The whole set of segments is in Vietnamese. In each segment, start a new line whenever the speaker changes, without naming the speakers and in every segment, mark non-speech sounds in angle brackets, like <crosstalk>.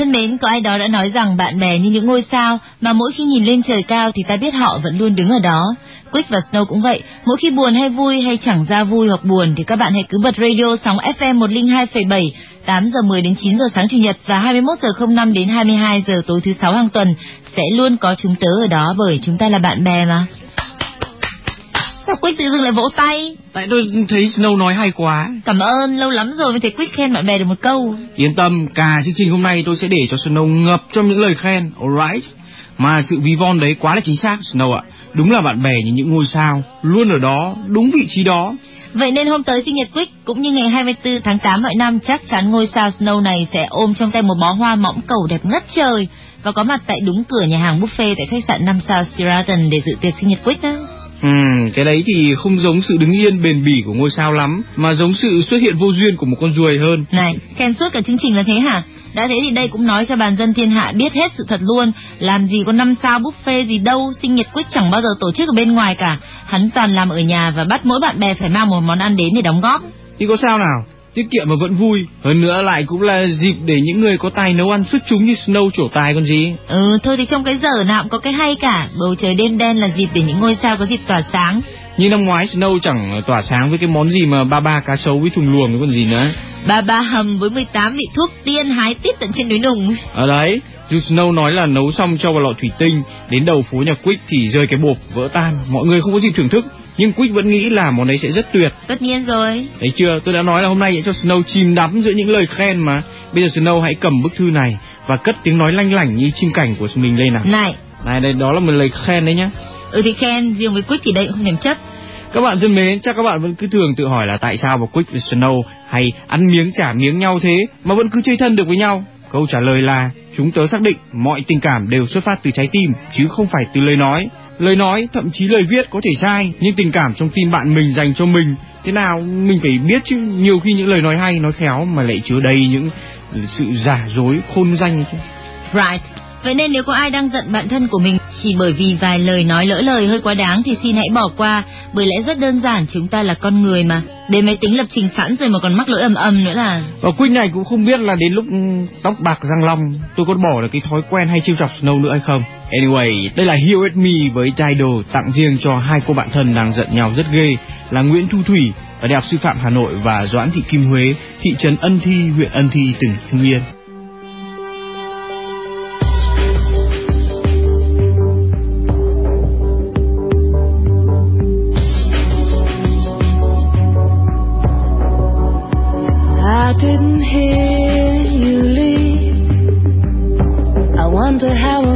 Thân mến, có ai đó đã nói rằng bạn bè như những ngôi sao mà mỗi khi nhìn lên trời cao thì ta biết họ vẫn luôn đứng ở đó. Quick và Snow cũng vậy, mỗi khi buồn hay vui hay chẳng ra vui hoặc buồn thì các bạn hãy cứ bật radio sóng FM 102,7 8 giờ 10 đến 9 giờ sáng chủ nhật và 21 giờ 05 đến 22 giờ tối thứ sáu hàng tuần sẽ luôn có chúng tớ ở đó bởi chúng ta là bạn bè mà. Sao Quick tự dưng lại vỗ tay?
Tại tôi thấy Snow nói hay quá.
Cảm ơn, lâu lắm rồi mới thấy Quick khen bạn bè được một câu.
Yên tâm, cả chương trình hôm nay tôi sẽ để cho Snow ngập trong những lời khen, alright? Mà sự ví von đấy quá là chính xác, Snow ạ. Đúng là bạn bè như những ngôi sao, luôn ở đó, đúng vị trí đó.
Vậy nên hôm tới sinh nhật Quick cũng như ngày 24 tháng 8 mọi năm chắc chắn ngôi sao Snow này sẽ ôm trong tay một bó hoa mỏng cầu đẹp ngất trời và có mặt tại đúng cửa nhà hàng buffet tại khách sạn 5 sao Sheraton để dự tiệc sinh nhật Quick đó.
Ừ, cái đấy thì không giống sự đứng yên bền bỉ của ngôi sao lắm, mà giống sự xuất hiện vô duyên của một con ruồi hơn.
Này, khen suốt cả chương trình là thế hả? Đã thế thì đây cũng nói cho bàn dân thiên hạ biết hết sự thật luôn. Làm gì có năm sao buffet gì đâu, sinh nhật Quick chẳng bao giờ tổ chức ở bên ngoài cả. Hắn toàn làm ở nhà và bắt mỗi bạn bè phải mang một món ăn đến để đóng góp.
Thì có sao nào? Tiết kiệm mà vẫn vui. Hơn nữa lại cũng là dịp để những người có tài nấu ăn xuất chúng như Snow trổ tài còn gì?
Ừ thôi thì trong cái giờ nào cũng có cái hay cả. Bầu trời đêm đen là dịp để những ngôi sao có dịp tỏa sáng.
Như năm ngoái Snow chẳng tỏa sáng với cái món gì mà ba ba cá sấu với thùng luồng với còn gì nữa.
Ba ba hầm với 18 vị thuốc tiên hái tít tận trên núi nùng.
Ở đấy. Dù Snow nói là nấu xong cho vào lọ thủy tinh đến đầu phố nhà Quick thì rơi cái bột vỡ tan. Mọi người không có dịp thưởng thức nhưng Quick vẫn nghĩ là món đấy sẽ rất tuyệt.
Tất nhiên rồi.
Thấy chưa, tôi đã nói là hôm nay sẽ cho Snow chìm đắm giữa những lời khen mà. Bây giờ Snow hãy cầm bức thư này và cất tiếng nói lanh lảnh như chim cảnh của mình lên nào.
Này.
Này đây đó là một lời khen đấy nhá.
Ừ thì khen, riêng với Quick thì đây cũng không thèm chấp.
Các bạn thân mến, chắc các bạn vẫn cứ thường tự hỏi là tại sao mà Quick và Snow hay ăn miếng trả miếng nhau thế mà vẫn cứ chơi thân được với nhau. Câu trả lời là chúng tớ xác định mọi tình cảm đều xuất phát từ trái tim chứ không phải từ lời nói. Lời nói, thậm chí lời viết có thể sai, nhưng tình cảm trong tim bạn mình dành cho mình thế nào mình phải biết chứ. Nhiều khi những lời nói hay, nói khéo mà lại chứa đầy những sự giả dối, khôn danh chứ.
Right. Vậy nên nếu có ai đang giận bạn thân của mình chỉ bởi vì vài lời nói lỡ lời hơi quá đáng thì xin hãy bỏ qua, bởi lẽ rất đơn giản chúng ta là con người mà. Đến máy tính lập trình sẵn rồi mà còn mắc lỗi ầm ầm nữa là.
Và Quýnh này cũng không biết là đến lúc tóc bạc răng long tôi có bỏ được cái thói quen hay chiêu chọc Snow nữa hay không. Anyway, đây là Here With Me với Tidal tặng riêng cho hai cô bạn thân đang giận nhau rất ghê là Nguyễn Thu Thủy ở Đại học Sư phạm Hà Nội và Doãn Thị Kim Huế, thị trấn Ân Thi, huyện Ân Thi, tỉnh Hưng Yên. didn't hear you leave. I wonder how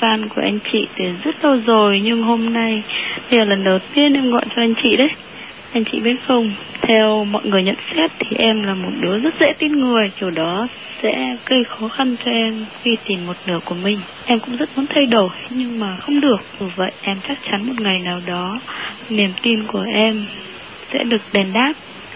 fan của anh chị từ rất lâu rồi, Nhưng hôm nay Đây là lần đầu tiên em gọi cho anh chị đấy. Anh chị biết không, Theo mọi người nhận xét thì em là một đứa rất dễ tin người, Kiểu đó sẽ gây khó khăn cho em khi tìm một nửa của mình. Em cũng rất muốn thay đổi, Nhưng mà không được. Dù vậy, em chắc chắn một ngày nào đó, Niềm tin của em Sẽ được đền đáp.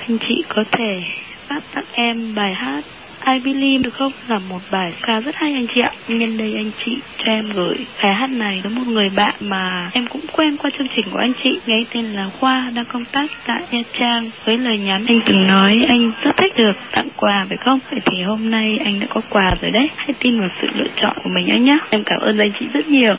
Anh chị có thể phát tặng em bài hát I Believe được không? Là một bài ca rất hay anh chị ạ. Nhân đây anh chị cho em gửi bài hát này với một người bạn mà em cũng quen qua chương trình của anh chị. Nghe tên là Khoa, đang công tác tại Nha Trang. Với lời nhắn, anh từng nói anh rất thích được tặng quà, phải không? Vậy thì hôm nay anh đã có quà rồi đấy. Hãy tin vào sự lựa chọn của mình anh nhé. Em cảm ơn anh chị rất nhiều.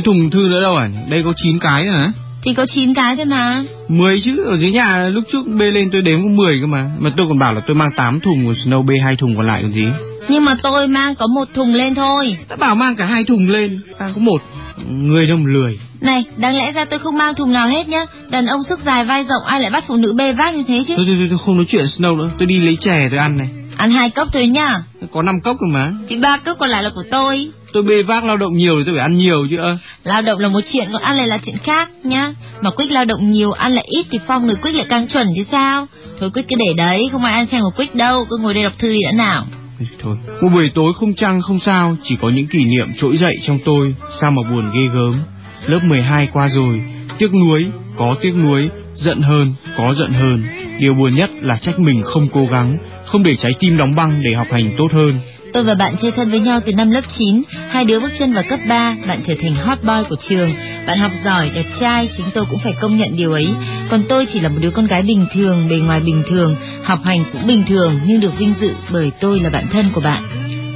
Cái thùng thư nữa đâu à? Đây có 9 cái nữa hả?
Thì có 9 cái thôi mà.
10 chứ, ở dưới nhà lúc trước bê lên tôi đếm có 10 cơ mà. Mà tôi còn bảo là tôi mang 8 thùng, còn Snow bê hai thùng còn lại còn gì.
Nhưng mà tôi mang có một thùng lên thôi.
Đã bảo mang cả hai thùng lên, ta có một. Người đâu mà lười.
Này, đáng lẽ ra tôi không mang thùng nào hết nhá. Đàn ông sức dài vai rộng ai lại bắt phụ nữ bê vác như thế chứ?
Thôi, thôi, thôi, tôi không nói chuyện Snow nữa, tôi đi lấy chè tôi ăn này.
Ăn hai cốc thôi nhá.
Có 5 cốc rồi mà.
Thì ba cốc còn lại là của tôi.
Tôi bê vác lao động nhiều thì tôi phải ăn nhiều chứ ơ.
Lao động là một chuyện, còn ăn lại là chuyện khác nhá. Mà Quyết lao động nhiều, ăn lại ít thì phong người Quyết lại càng chuẩn chứ sao? Thôi Quyết cứ để đấy, không ai ăn xem của Quyết đâu, cứ ngồi đây đọc thư đi đã nào.
Thôi, một buổi tối không trăng không sao, chỉ có những kỷ niệm trỗi dậy trong tôi, sao mà buồn ghê gớm. Lớp 12 qua rồi, tiếc nuối, có tiếc nuối, giận hơn, có giận hơn. Điều buồn nhất là trách mình không cố gắng, không để trái tim đóng băng để học hành tốt hơn.
Tôi và bạn chơi thân với nhau từ năm lớp 9, hai đứa bước chân vào cấp 3, bạn trở thành hot boy của trường. Bạn học giỏi, đẹp trai, chính tôi cũng phải công nhận điều ấy. Còn tôi chỉ là một đứa con gái bình thường, bề ngoài bình thường, học hành cũng bình thường nhưng được vinh dự bởi tôi là bạn thân của bạn.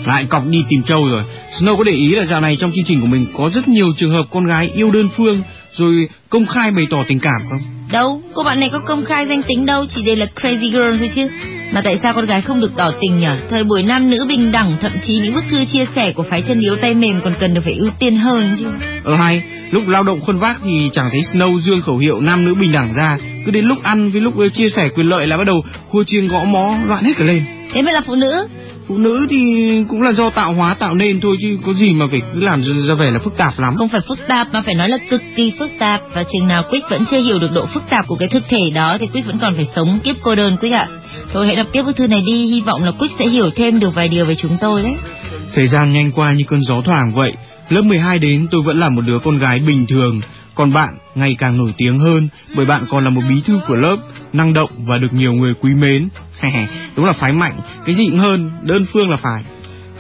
Lại cọc đi tìm trâu rồi. Snow có để ý là dạo này trong chương trình của mình có rất nhiều trường hợp con gái yêu đơn phương rồi công khai bày tỏ tình cảm không?
Đâu, cô bạn này có công khai danh tính đâu, chỉ đây là crazy girl thôi chứ. Mà tại sao con gái không được tỏ tình nhỉ? Thời buổi nam nữ bình đẳng, thậm chí những bức thư chia sẻ của phái chân yếu tay mềm còn cần được phải ưu tiên hơn chứ.
Ờ hay, lúc lao động khuân vác thì chẳng thấy Snow dương khẩu hiệu nam nữ bình đẳng ra, cứ đến lúc ăn với lúc chia sẻ quyền lợi là bắt đầu khua chiêng gõ mó loạn hết cả lên.
Thế mới là phụ nữ.
Phụ nữ thì cũng là do tạo hóa tạo nên thôi chứ có gì mà phải cứ làm ra vẻ là phức tạp lắm.
Không phải phức tạp mà phải nói là cực kỳ phức tạp và chừng nào Quyết vẫn chưa hiểu được độ phức tạp của cái thực thể đó thì Quyết vẫn còn phải sống kiếp cô đơn Quyết ạ. Thôi hãy đọc tiếp bức thư này đi, hy vọng là Quýt sẽ hiểu thêm được vài điều về chúng tôi đấy.
Thời gian nhanh qua như cơn gió thoảng vậy. Lớp 12 đến tôi vẫn là một đứa con gái bình thường, còn bạn ngày càng nổi tiếng hơn bởi bạn còn là một bí thư của lớp, năng động và được nhiều người quý mến. <laughs> Đúng là phái mạnh, cái gì cũng hơn, đơn phương là phải.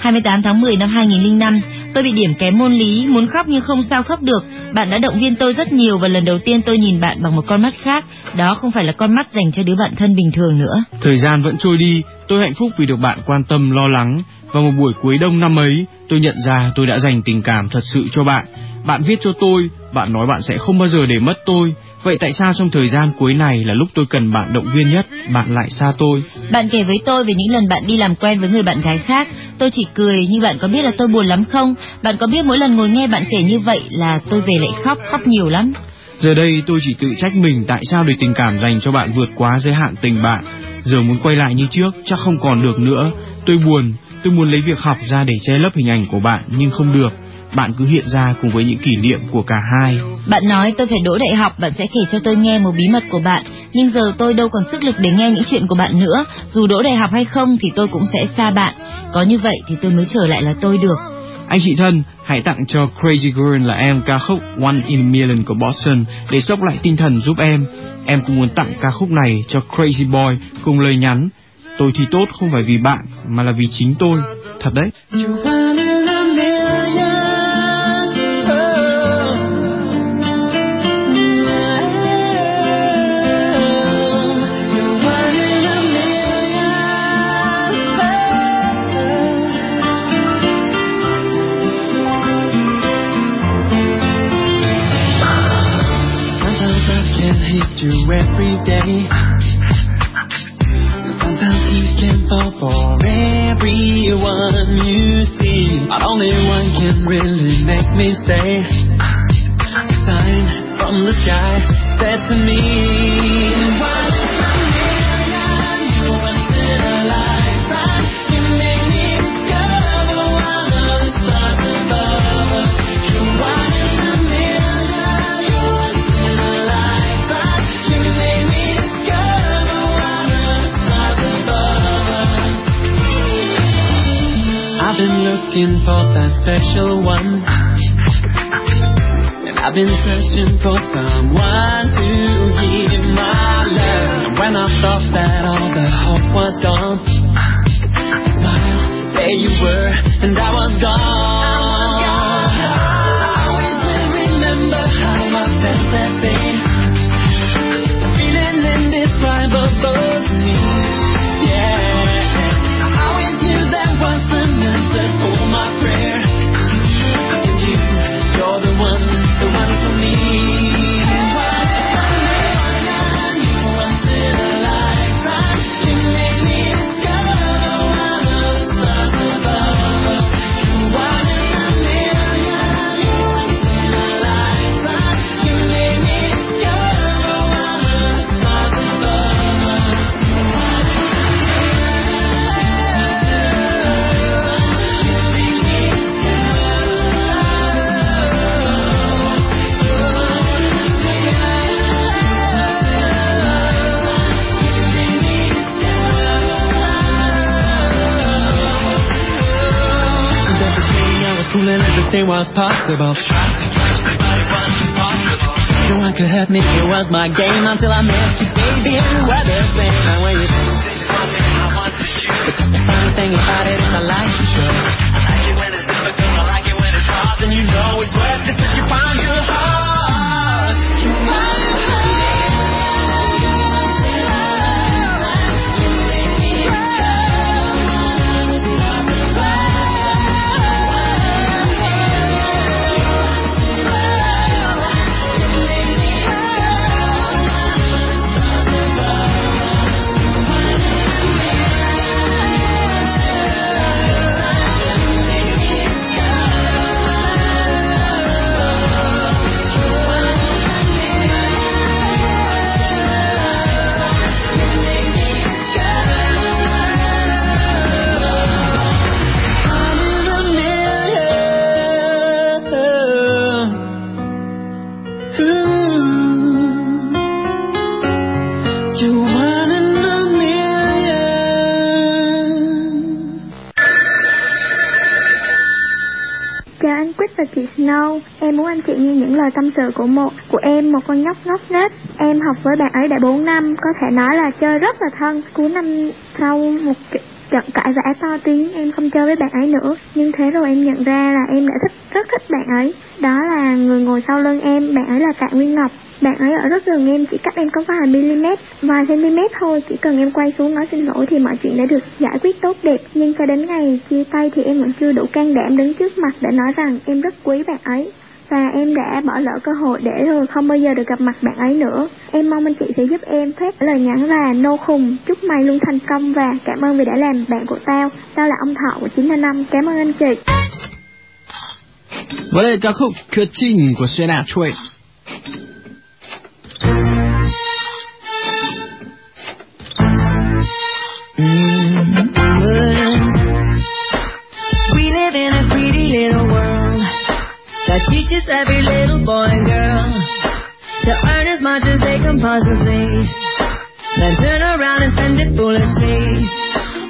28 tháng 10 năm 2005, tôi bị điểm kém môn lý, muốn khóc nhưng không sao khóc được. Bạn đã động viên tôi rất nhiều và lần đầu tiên tôi nhìn bạn bằng một con mắt khác, đó không phải là con mắt dành cho đứa bạn thân bình thường nữa.
Thời gian vẫn trôi đi, tôi hạnh phúc vì được bạn quan tâm lo lắng. và một buổi cuối đông năm ấy, tôi nhận ra tôi đã dành tình cảm thật sự cho bạn. Bạn viết cho tôi, bạn nói bạn sẽ không bao giờ để mất tôi. Vậy tại sao trong thời gian cuối này là lúc tôi cần bạn động viên nhất, bạn lại xa tôi?
Bạn kể với tôi về những lần bạn đi làm quen với người bạn gái khác. Tôi chỉ cười, nhưng bạn có biết là tôi buồn lắm không? Bạn có biết mỗi lần ngồi nghe bạn kể như vậy là tôi về lại khóc, khóc nhiều lắm.
Giờ đây tôi chỉ tự trách mình tại sao để tình cảm dành cho bạn vượt quá giới hạn tình bạn. Giờ muốn quay lại như trước chắc không còn được nữa. Tôi buồn, tôi muốn lấy việc học ra để che lấp hình ảnh của bạn nhưng không được bạn cứ hiện ra cùng với những kỷ niệm của cả hai.
Bạn nói tôi phải đỗ đại học, bạn sẽ kể cho tôi nghe một bí mật của bạn, nhưng giờ tôi đâu còn sức lực để nghe những chuyện của bạn nữa, dù đỗ đại học hay không thì tôi cũng sẽ xa bạn. Có như vậy thì tôi mới trở lại là tôi được.
Anh chị thân, hãy tặng cho Crazy Girl là em ca khúc One in a Million của Boston để sốc lại tinh thần giúp em. Em cũng muốn tặng ca khúc này cho Crazy Boy cùng lời nhắn. Tôi thì tốt không phải vì bạn mà là vì chính tôi. Thật đấy.
You every day. Sometimes you can fall for everyone you see. But only one can really make me stay. A sign from the sky said to me. Looking for that special one. And I've been searching for someone to give my love. And when I thought that all the hope was gone, there you were, and I was gone. I remember how I felt that day. Feeling indescribable it was possible. No one could hurt me, it was my game until I met you, baby, you were the same. And when you this is one thing I want to shoot. The funny thing about it is I like to show. I like it when it's difficult, I like it when it's hard, and you know it's worth it if you find your heart.
Là chị Snow, em muốn anh chị nghe những lời tâm sự của một của em, một con nhóc ngốc nghếch. Em học với bạn ấy đã 4 năm, có thể nói là chơi rất là thân. Cuối năm sau một trận trận cãi vã to tiếng, em không chơi với bạn ấy nữa. Nhưng thế rồi em nhận ra là em đã thích rất thích bạn ấy. Đó là người ngồi sau lưng em, bạn ấy là Tạ Nguyên Ngọc. Bạn ấy ở rất gần em, chỉ cách em có vài mm, vài cm thôi. Chỉ cần em quay xuống nói xin lỗi thì mọi chuyện đã được giải quyết tốt đẹp. Nhưng cho đến ngày chia tay thì em vẫn chưa đủ can đảm đứng trước mặt để nói rằng em rất quý bạn ấy. Và em đã bỏ lỡ cơ hội để rồi không bao giờ được gặp mặt bạn ấy nữa. Em mong anh chị sẽ giúp em phát lời nhắn là nô khùng, chúc mày luôn thành công và cảm ơn vì đã làm bạn của tao. Tao là ông Thọ của 955, cảm ơn anh chị.
Sena Chuệ. Mm-hmm.
We live in a greedy little world that teaches every little boy and girl to earn as much as they can possibly, then turn around and spend it foolishly.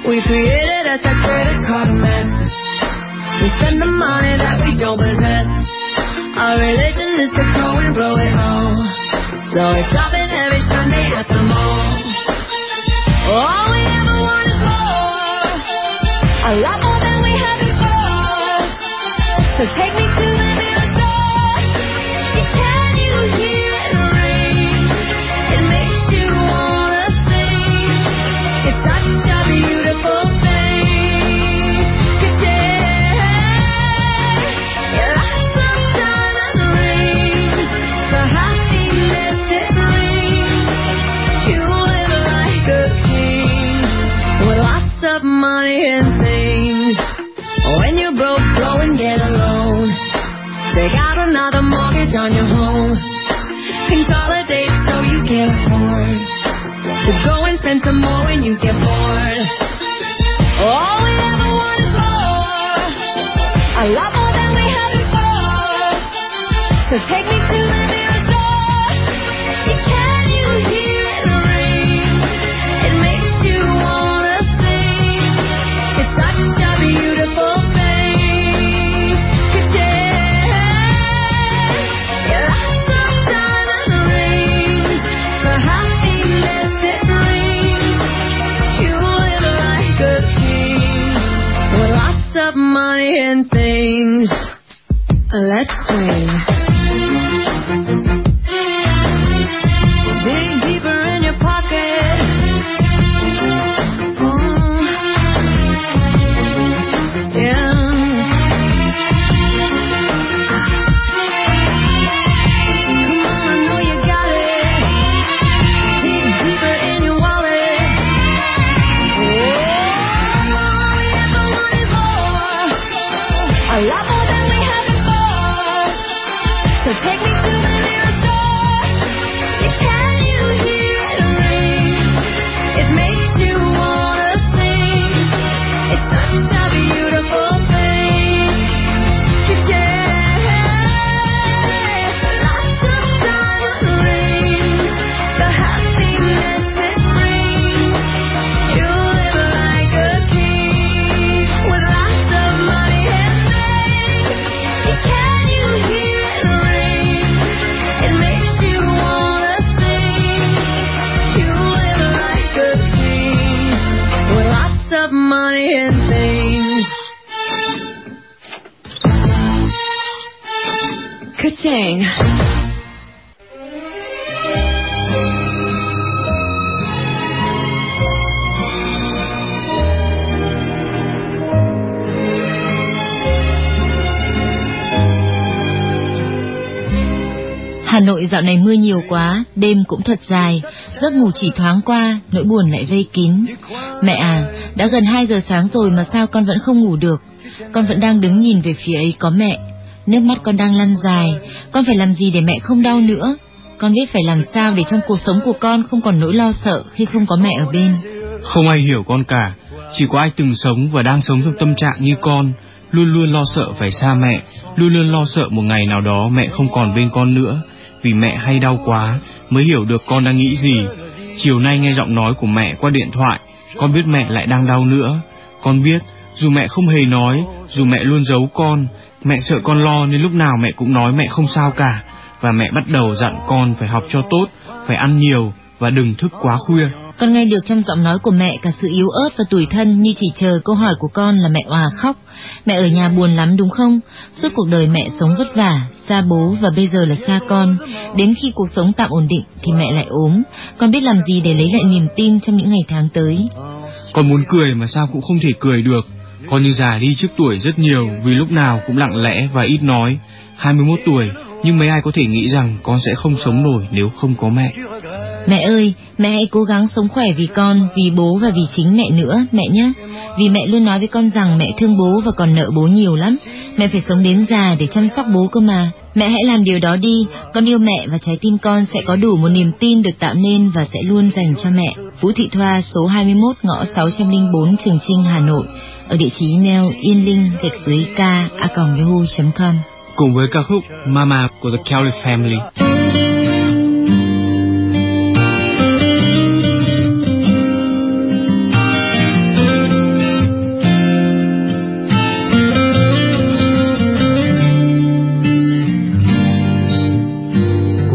We created a credit card mess. We spend the money that we don't possess. Our religion is to go and blow it all. So we stop it every Sunday at the mall. All we ever want is more. A lot more than we had before. So take me money and things. When you're broke, go and get a loan. Take out another mortgage on your home. Consolidate so you can afford to go and spend some more when you get bored. All we ever want is more, a lot more than we had before. So take me
Nội dạo này mưa nhiều quá, đêm cũng thật dài, giấc ngủ chỉ thoáng qua, nỗi buồn lại vây kín. Mẹ à, đã gần 2 giờ sáng rồi mà sao con vẫn không ngủ được? Con vẫn đang đứng nhìn về phía ấy có mẹ. Nước mắt con đang lăn dài, con phải làm gì để mẹ không đau nữa? Con biết phải làm sao để trong cuộc sống của con không còn nỗi lo sợ khi không có mẹ ở bên.
Không ai hiểu con cả, chỉ có ai từng sống và đang sống trong tâm trạng như con, luôn luôn lo sợ phải xa mẹ, luôn luôn lo sợ một ngày nào đó mẹ không còn bên con nữa, vì mẹ hay đau quá mới hiểu được con đang nghĩ gì. Chiều nay nghe giọng nói của mẹ qua điện thoại, con biết mẹ lại đang đau nữa. Con biết, dù mẹ không hề nói, dù mẹ luôn giấu con, mẹ sợ con lo nên lúc nào mẹ cũng nói mẹ không sao cả, và mẹ bắt đầu dặn con phải học cho tốt, phải ăn nhiều và đừng thức quá khuya.
Con nghe được trong giọng nói của mẹ cả sự yếu ớt và tủi thân như chỉ chờ câu hỏi của con là mẹ òa khóc. Mẹ ở nhà buồn lắm đúng không? Suốt cuộc đời mẹ sống vất vả, xa bố và bây giờ là xa con. Đến khi cuộc sống tạm ổn định thì mẹ lại ốm. Con biết làm gì để lấy lại niềm tin trong những ngày tháng tới.
Con muốn cười mà sao cũng không thể cười được. Con như già đi trước tuổi rất nhiều vì lúc nào cũng lặng lẽ và ít nói. 21 tuổi, nhưng mấy ai có thể nghĩ rằng con sẽ không sống nổi nếu không có mẹ.
Mẹ ơi, mẹ hãy cố gắng sống khỏe vì con, vì bố và vì chính mẹ nữa, mẹ nhé. Vì mẹ luôn nói với con rằng mẹ thương bố và còn nợ bố nhiều lắm. Mẹ phải sống đến già để chăm sóc bố cơ mà. Mẹ hãy làm điều đó đi, con yêu mẹ và trái tim con sẽ có đủ một niềm tin được tạo nên và sẽ luôn dành cho mẹ. Vũ Thị Thoa, số 21 ngõ 604 Trường Trinh, Hà Nội. Ở địa chỉ email yên gạch dưới k a yahoo.com.
Cùng với ca khúc Mama của The Kelly Family.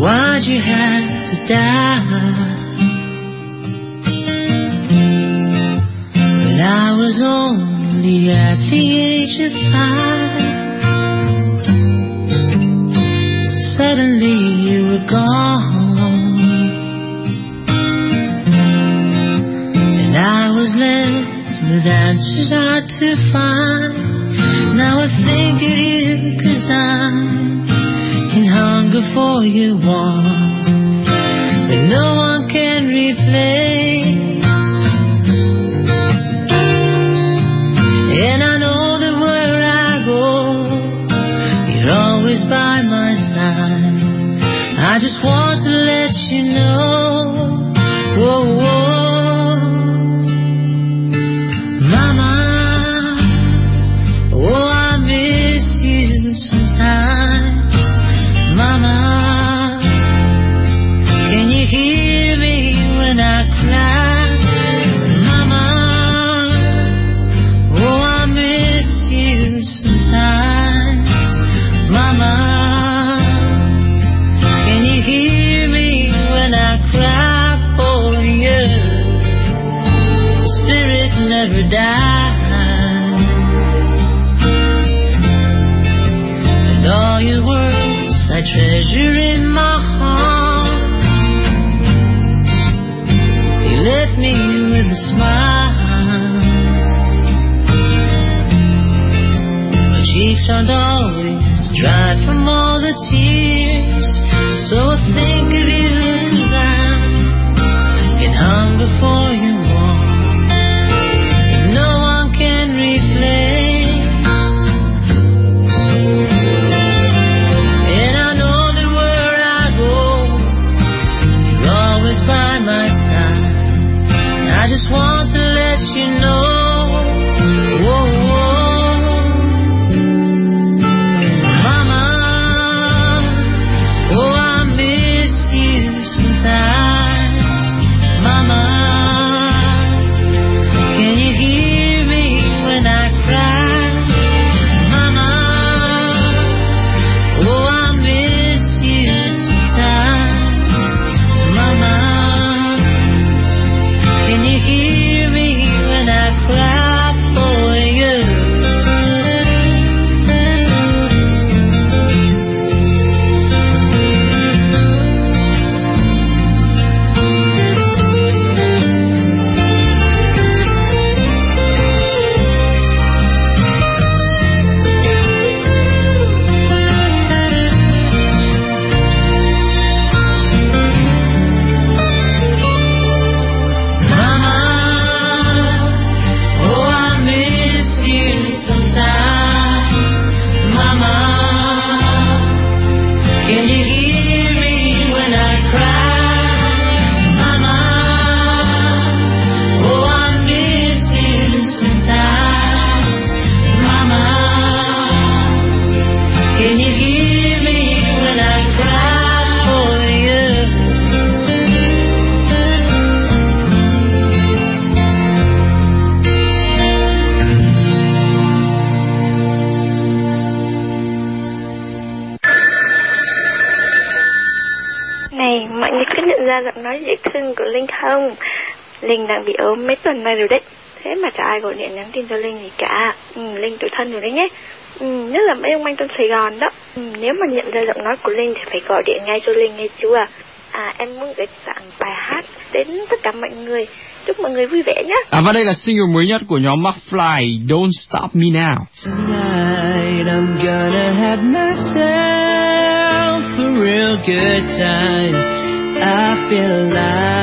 Why'd you have to die? When I was only at the age of five. so Suddenly you were gone. And I was left with answers hard to find. Now I think of you cause I'm in hunger for you want that no one can replace.
Bị ốm mấy tuần nay rồi đấy. Thế mà chả ai gọi điện nhắn tin cho Linh gì cả. Ừ, Linh tuổi thân rồi đấy nhé. Ừ, nhất là mấy ông anh trong Sài Gòn đó. Ừ, nếu mà nhận ra giọng nói của Linh thì phải gọi điện ngay cho Linh nghe chú à. À, em muốn gửi tặng bài hát đến tất cả mọi người. Chúc mọi người vui vẻ nhé.
À và đây là single mới nhất của nhóm McFly, Don't Stop Me Now.
Tonight I'm gonna have myself a real good time. I feel alive.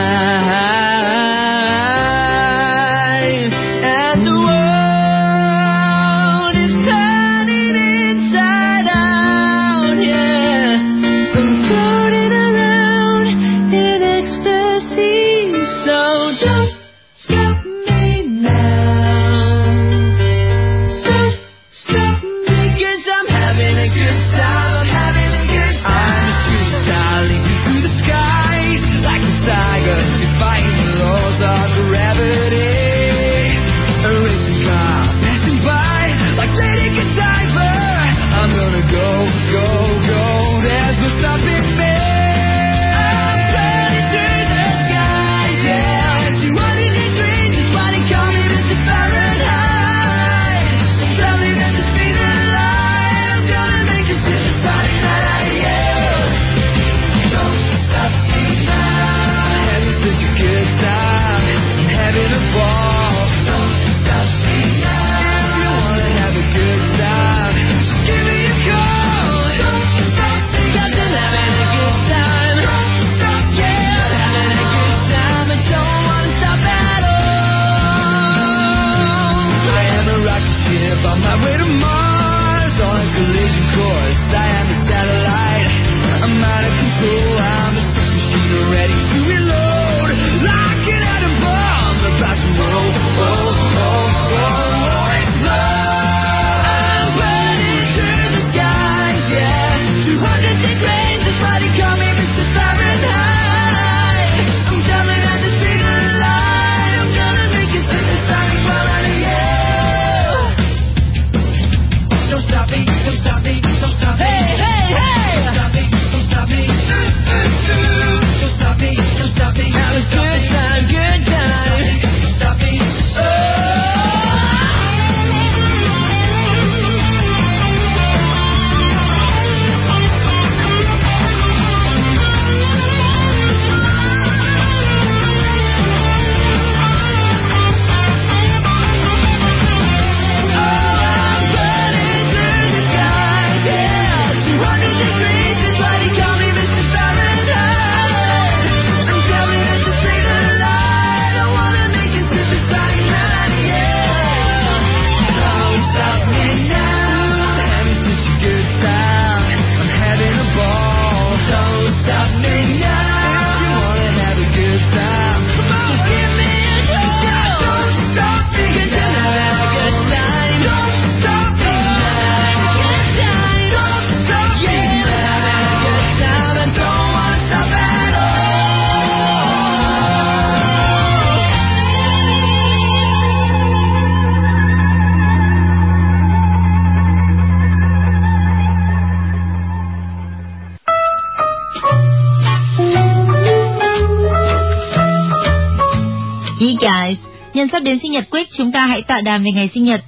Nhân sắp đến sinh nhật Quick, chúng ta hãy tọa đàm về ngày sinh nhật.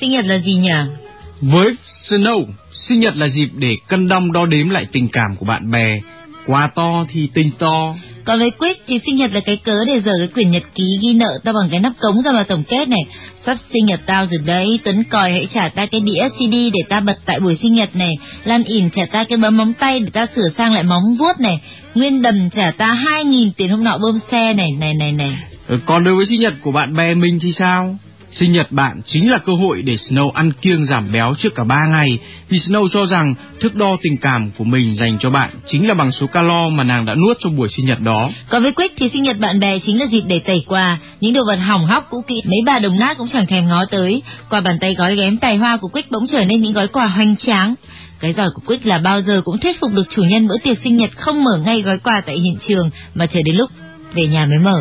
Sinh nhật là gì nhỉ?
Với Snow, sinh nhật là dịp để cân đong đo đếm lại tình cảm của bạn bè. Quá to thì tình to.
Còn với Quick thì sinh nhật là cái cớ để dở cái quyển nhật ký ghi nợ tao bằng cái nắp cống ra vào tổng kết này. Sắp sinh nhật tao rồi đấy, Tuấn còi hãy trả ta cái đĩa CD để ta bật tại buổi sinh nhật này. Lan ỉn trả ta cái bấm móng tay để ta sửa sang lại móng vuốt này. Nguyên đầm trả ta 2.000 tiền hôm nọ bơm xe này, này này này.
Ờ, còn đối với sinh nhật của bạn bè mình thì sao? Sinh nhật bạn chính là cơ hội để Snow ăn kiêng giảm béo trước cả 3 ngày vì Snow cho rằng thước đo tình cảm của mình dành cho bạn chính là bằng số calo mà nàng đã nuốt trong buổi sinh nhật đó.
Còn với Quick thì sinh nhật bạn bè chính là dịp để tẩy quà, những đồ vật hỏng hóc cũ kỹ, mấy bà đồng nát cũng chẳng thèm ngó tới. Qua bàn tay gói ghém tài hoa của Quick bỗng trở nên những gói quà hoành tráng. Cái giỏi của Quick là bao giờ cũng thuyết phục được chủ nhân bữa tiệc sinh nhật không mở ngay gói quà tại hiện trường mà chờ đến lúc về nhà mới mở.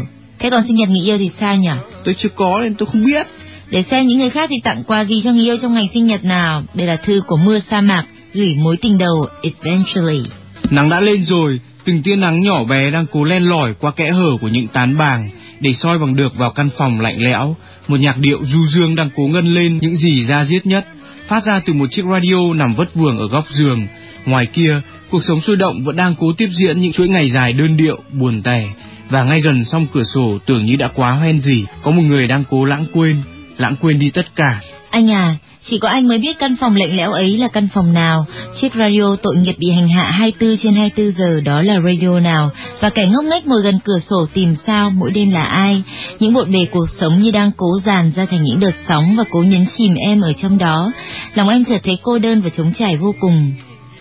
Thế còn sinh nhật người yêu thì sao nhỉ?
Tôi chưa có nên tôi không biết.
Để xem những người khác thì tặng quà gì cho người yêu trong ngày sinh nhật nào. Đây là thư của mưa sa mạc gửi mối tình đầu Eventually.
Nắng đã lên rồi, Từng tia nắng nhỏ bé đang cố len lỏi qua kẽ hở của những tán bàng để soi bằng được vào căn phòng lạnh lẽo. Một nhạc điệu du dương đang cố ngân lên những gì ra diết nhất, phát ra từ một chiếc radio nằm vất vưởng ở góc giường. Ngoài kia, cuộc sống sôi động vẫn đang cố tiếp diễn những chuỗi ngày dài đơn điệu, buồn tẻ. Và ngay gần song cửa sổ tưởng như đã quá hoen gì, có một người đang cố lãng quên, lãng quên đi tất cả.
Anh à, chỉ có anh mới biết căn phòng lạnh lẽo ấy là căn phòng nào, chiếc radio tội nghiệp bị hành hạ 24 trên 24 giờ đó là radio nào, và kẻ ngốc nghếch ngồi gần cửa sổ tìm sao mỗi đêm là ai. Những bộn bề cuộc sống như đang cố dàn ra thành những đợt sóng và cố nhấn chìm em ở trong đó. Lòng em chợt thấy cô đơn và trống trải vô cùng.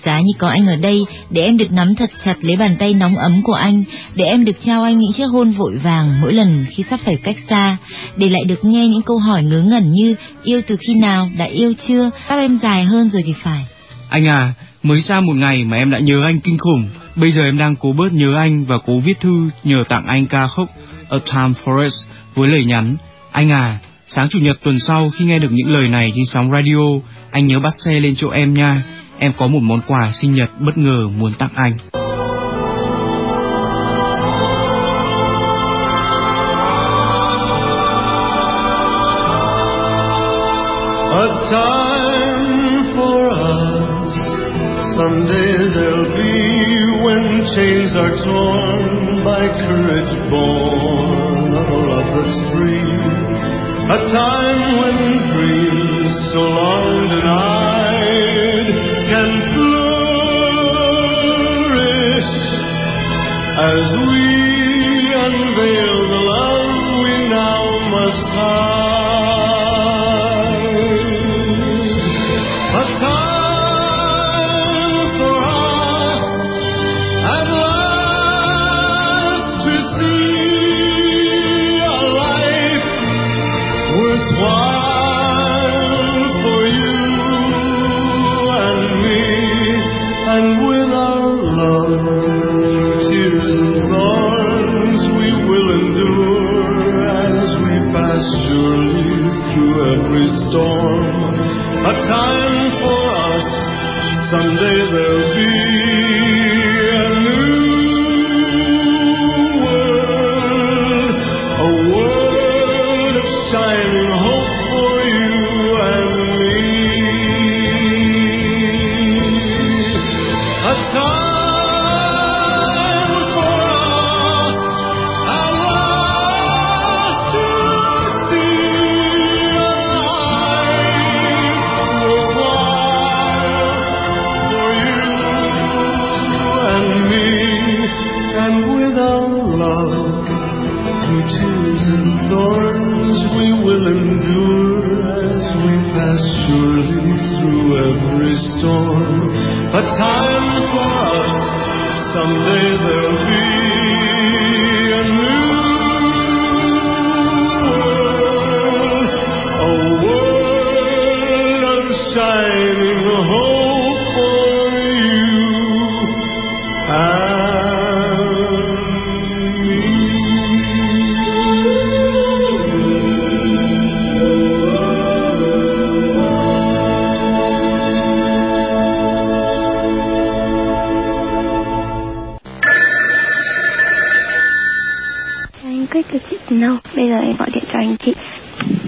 Giá như có anh ở đây, để em được nắm thật chặt lấy bàn tay nóng ấm của anh, để em được trao anh những chiếc hôn vội vàng mỗi lần khi sắp phải cách xa, để lại được nghe những câu hỏi ngớ ngẩn như yêu từ khi nào, đã yêu chưa, các em dài hơn rồi thì phải.
Anh à, mới xa một ngày mà em đã nhớ anh kinh khủng. Bây giờ em đang cố bớt nhớ anh và cố viết thư nhờ tặng anh ca khúc A Time Forest với lời nhắn. Anh à, sáng chủ nhật tuần sau khi nghe được những lời này trên sóng radio, anh nhớ bắt xe lên chỗ em nha. Em có một món quà sinh nhật bất ngờ muốn tặng anh.
A time for us. Someday there'll be when chains are torn by courage born of a love that's free. A time when dreams so long denied
sun.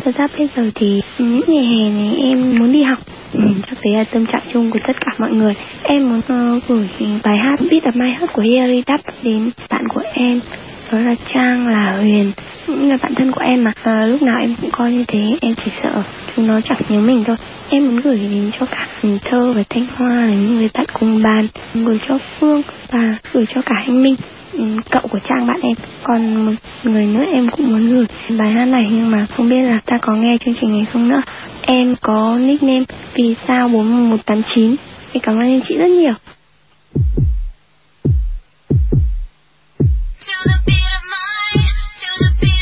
Thật ra bây giờ thì những ngày hè này em muốn đi học. Ừ, Chắc đấy là tâm trạng chung của tất cả mọi người. Em muốn ờ, gửi bài hát biết là mai hát của Harry Duff đến bạn của em. Đó là Trang, là Huyền. Những người bạn thân của em mà. À, Lúc nào em cũng coi như thế. Em chỉ sợ chúng nó chẳng nhớ mình thôi. Em muốn gửi đến cho cả Thơ và Thanh Hoa là những người bạn cùng bàn. Gửi cho Phương và gửi cho cả anh Minh cậu của Trang bạn em. Còn một người nữa em cũng muốn gửi bài hát này nhưng mà không biết là ta có nghe chương trình này không nữa. Em có nickname vì sao 4189 em cảm ơn anh chị rất nhiều.
To the beat of mine, to the beat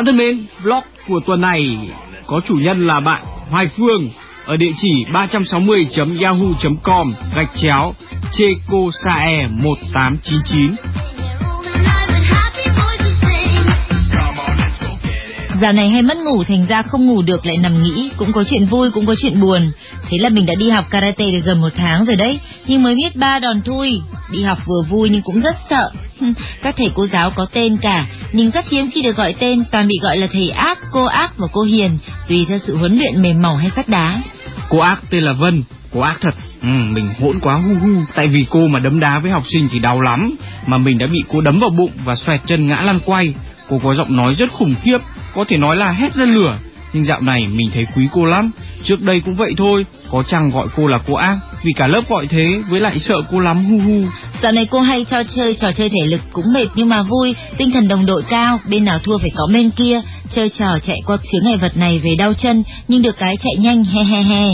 bạn thân mến, vlog của tuần này có chủ nhân là bạn Hoài Phương ở địa chỉ 360.yahoo.com gạch chéo checosae 1899
Dạo này hay mất ngủ thành ra không ngủ được lại nằm nghĩ, cũng có chuyện vui cũng có chuyện buồn. Thế là mình đã đi học karate được gần một tháng rồi đấy, nhưng mới biết ba đòn thui. Đi học vừa vui nhưng cũng rất sợ. <laughs> Các thầy cô giáo có tên cả, nhưng rất hiếm khi được gọi tên, toàn bị gọi là thầy ác, cô ác và cô hiền, tùy theo sự huấn luyện mềm mỏng hay sắt đá.
Cô ác tên là Vân, cô ác thật. Ừ, mình hỗn quá hu hu, tại vì cô mà đấm đá với học sinh thì đau lắm, mà mình đã bị cô đấm vào bụng và xoẹt chân ngã lăn quay. Cô có giọng nói rất khủng khiếp, có thể nói là hét ra lửa. Nhưng dạo này mình thấy quý cô lắm, trước đây cũng vậy thôi, có chăng gọi cô là cô ác, vì cả lớp gọi thế, với lại sợ cô lắm hu hu.
Dạo này cô hay cho chơi trò chơi thể lực cũng mệt nhưng mà vui, tinh thần đồng đội cao, bên nào thua phải có bên kia, chơi trò chạy qua chướng ngại vật này về đau chân, nhưng được cái chạy nhanh he he he.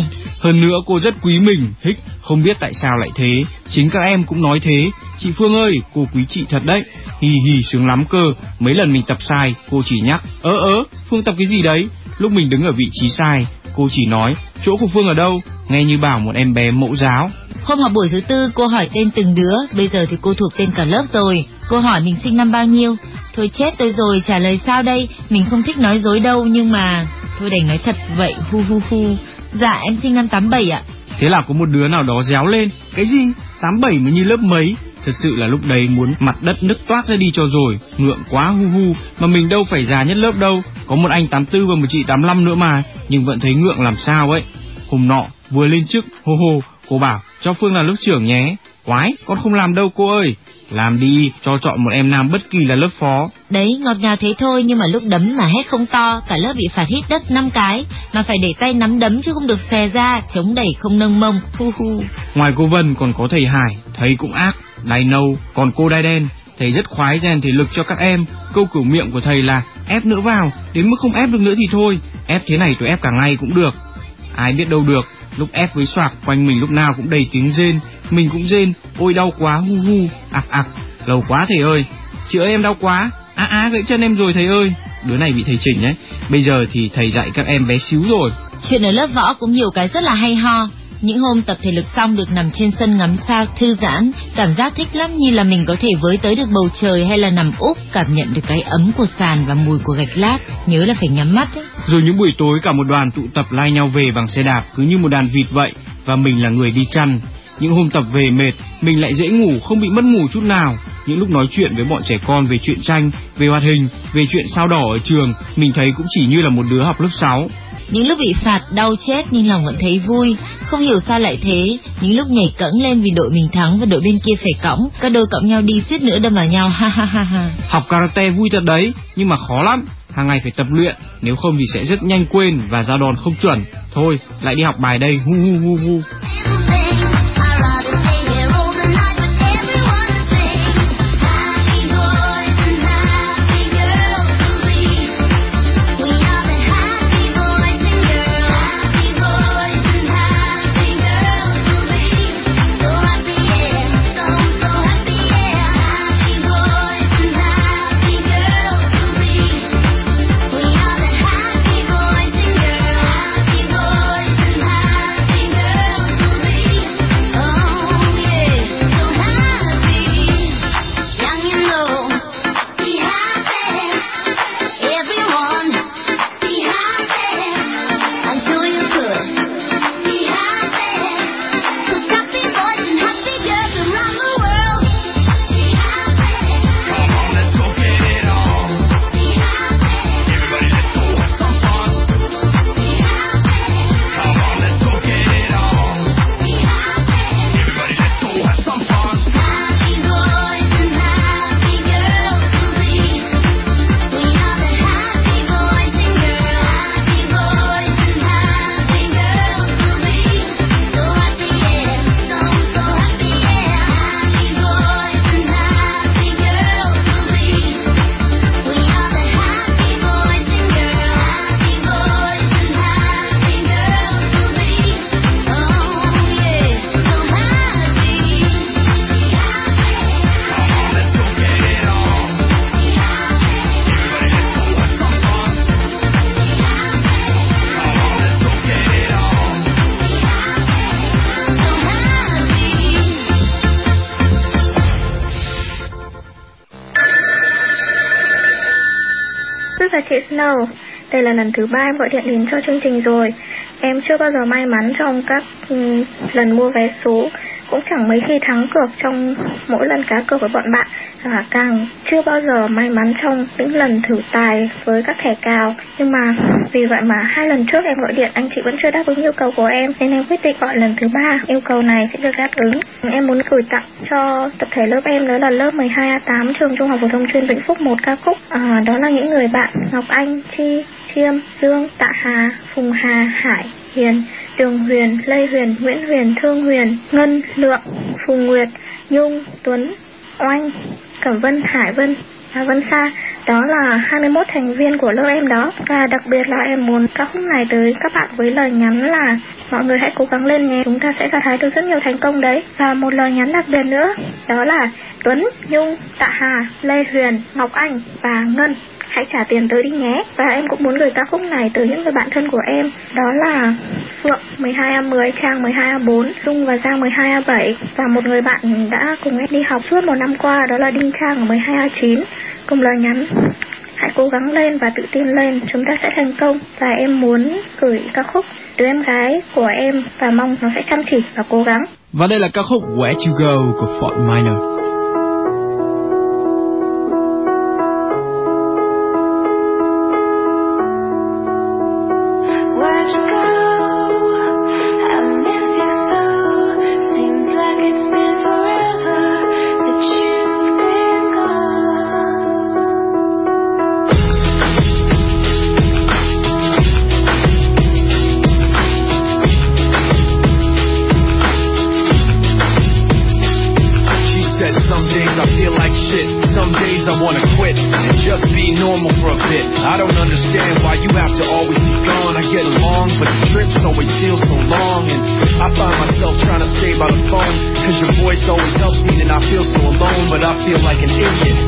Hơn nữa cô rất quý mình, hích, không biết tại sao lại thế, chính các em cũng nói thế. Chị Phương ơi, cô quý chị thật đấy, hì hì sướng lắm cơ, mấy lần mình tập sai, cô chỉ nhắc, ớ ớ, Phương tập cái gì đấy, lúc mình đứng ở vị trí sai, cô chỉ nói, chỗ của Phương ở đâu, nghe như bảo một em bé mẫu giáo.
Hôm học buổi thứ tư cô hỏi tên từng đứa, bây giờ thì cô thuộc tên cả lớp rồi. Cô hỏi mình sinh năm bao nhiêu. Thôi chết tôi rồi, trả lời sao đây? Mình không thích nói dối đâu nhưng mà... Thôi đành nói thật vậy, hu hu hu. Dạ em sinh năm 87 ạ.
Thế là có một đứa nào đó réo lên, cái gì, 87 mà như lớp mấy? Thật sự là lúc đấy muốn mặt đất nứt toát ra đi cho rồi, ngượng quá hu hu, mà mình đâu phải già nhất lớp đâu, có một anh 84 và một chị 85 nữa mà, nhưng vẫn thấy ngượng làm sao ấy. Hôm nọ, vừa lên chức, hô hô, cô bảo, cho Phương là lớp trưởng nhé. Quái, con không làm đâu cô ơi. Làm đi, cho chọn một em nam bất kỳ là lớp phó.
Đấy, ngọt ngào thế thôi nhưng mà lúc đấm mà hét không to, cả lớp bị phạt hít đất 5 cái, mà phải để tay nắm đấm chứ không được xè ra, chống đẩy không nâng mông, hu hu.
Ngoài cô Vân còn có thầy Hải, thầy cũng ác, đai nâu, còn cô đai đen, thầy rất khoái rèn thể lực cho các em. Câu cửu miệng của thầy là ép nữa vào, đến mức không ép được nữa thì thôi, ép thế này tôi ép cả ngày cũng được. Ai biết đâu được, lúc ép với soạc quanh mình lúc nào cũng đầy tiếng rên, mình cũng rên, ôi đau quá hu hu, ạc ạc, lâu quá thầy ơi, chị ơi em đau quá, á á gãy chân em rồi thầy ơi. Đứa này bị thầy chỉnh đấy, bây giờ thì thầy dạy các em bé xíu rồi.
Chuyện ở lớp võ cũng nhiều cái rất là hay ho. Những hôm tập thể lực xong được nằm trên sân ngắm sao thư giãn, cảm giác thích lắm như là mình có thể với tới được bầu trời hay là nằm úp cảm nhận được cái ấm của sàn và mùi của gạch lát. Nhớ là phải nhắm mắt ấy.
Rồi những buổi tối cả một đoàn tụ tập lai nhau về bằng xe đạp cứ như một đàn vịt vậy và mình là người đi chăn. Những hôm tập về mệt, mình lại dễ ngủ không bị mất ngủ chút nào. Những lúc nói chuyện với bọn trẻ con về chuyện tranh, về hoạt hình, về chuyện sao đỏ ở trường, mình thấy cũng chỉ như là một đứa học lớp 6.
Những lúc bị phạt đau chết nhưng lòng vẫn thấy vui, không hiểu sao lại thế. Những lúc nhảy cẫng lên vì đội mình thắng và đội bên kia phải cõng, các đôi cõng nhau đi suýt nữa đâm vào nhau, <laughs> ha ha ha ha.
Học karate vui thật đấy, nhưng mà khó lắm. Hàng ngày phải tập luyện, nếu không thì sẽ rất nhanh quên và ra đòn không chuẩn. Thôi, lại đi học bài đây, hu hu hu hu.
Là lần thứ ba em gọi điện đến cho chương trình rồi. Em chưa bao giờ may mắn trong các um, lần mua vé số, cũng chẳng mấy khi thắng cược trong mỗi lần cá cược với bọn bạn và càng chưa bao giờ may mắn trong những lần thử tài với các thẻ cào. Nhưng mà vì vậy mà hai lần trước em gọi điện anh chị vẫn chưa đáp ứng yêu cầu của em nên em quyết định gọi lần thứ ba. Yêu cầu này sẽ được đáp ứng. Em muốn gửi tặng cho tập thể lớp em đó là lớp 12A8 trường Trung học phổ thông chuyên Vĩnh Phúc một ca khúc. À, đó là những người bạn Ngọc Anh, Chi, Khiêm, Dương, Tạ Hà, Phùng Hà, Hải, Hiền, Đường Huyền, Lê Huyền, Nguyễn Huyền, Thương Huyền, Ngân, Lượng, Phùng Nguyệt, Nhung, Tuấn, Oanh, Cẩm Vân, Hải Vân Hà Vân Sa. Đó là 21 thành viên của lớp em đó. Và đặc biệt là em muốn ca khúc này tới các bạn với lời nhắn là mọi người hãy cố gắng lên nhé. Chúng ta sẽ gặt hái được rất nhiều thành công đấy. Và một lời nhắn đặc biệt nữa, đó là Tuấn, Nhung, Tạ Hà, Lê Huyền, Ngọc Anh và Ngân hãy trả tiền tới đi nhé. Và em cũng muốn gửi ca khúc này tới những người bạn thân của em. Đó là Phượng 12A10, Trang 12A4, Dung và Giang 12A7 và một người bạn đã cùng em đi học suốt một năm qua đó là Đinh Trang ở 12A9 cùng lời nhắn hãy cố gắng lên và tự tin lên chúng ta sẽ thành công và em muốn gửi ca khúc đứa em gái của em và mong nó sẽ chăm chỉ và cố gắng
Và đây là ca khúc Where to Go của Fort Minor.
Normal for a bit. I don't understand why you have to always be gone. I get along, but the trips always feel so long and I find myself trying to stay by the phone cause your voice always helps me and I feel so alone, but I feel like an idiot.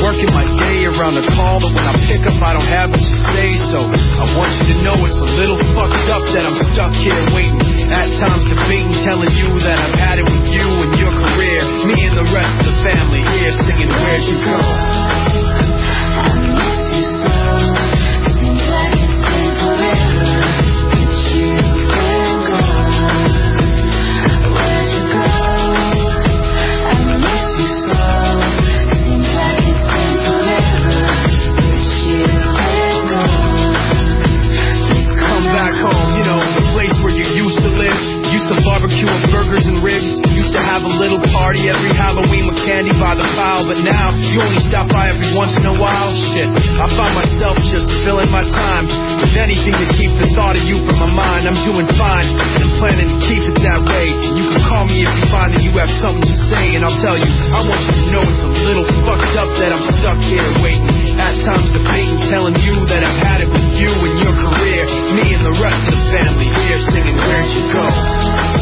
Working my day around the call, but when I pick up, I don't have much to say. So I want you to know it's a little fucked up that I'm stuck here waiting. At times debating, telling you that I've had it with you and your career. Me and the rest of the family here singing Where'd You Go? Burgers and ribs. Used to have a little party every Halloween with candy by the pile. But now, you only stop by every once in a while. Shit, I find myself just filling my time with anything to keep the thought of you from my mind. I'm doing fine, and planning to keep it that way. You can call me if you find that you have something to say, and I'll tell you, I want you to know it's a little fucked up that I'm stuck here waiting. At times debating, telling you that I've had it with you and your career. Me and the rest of the family here singing Where'd You Go?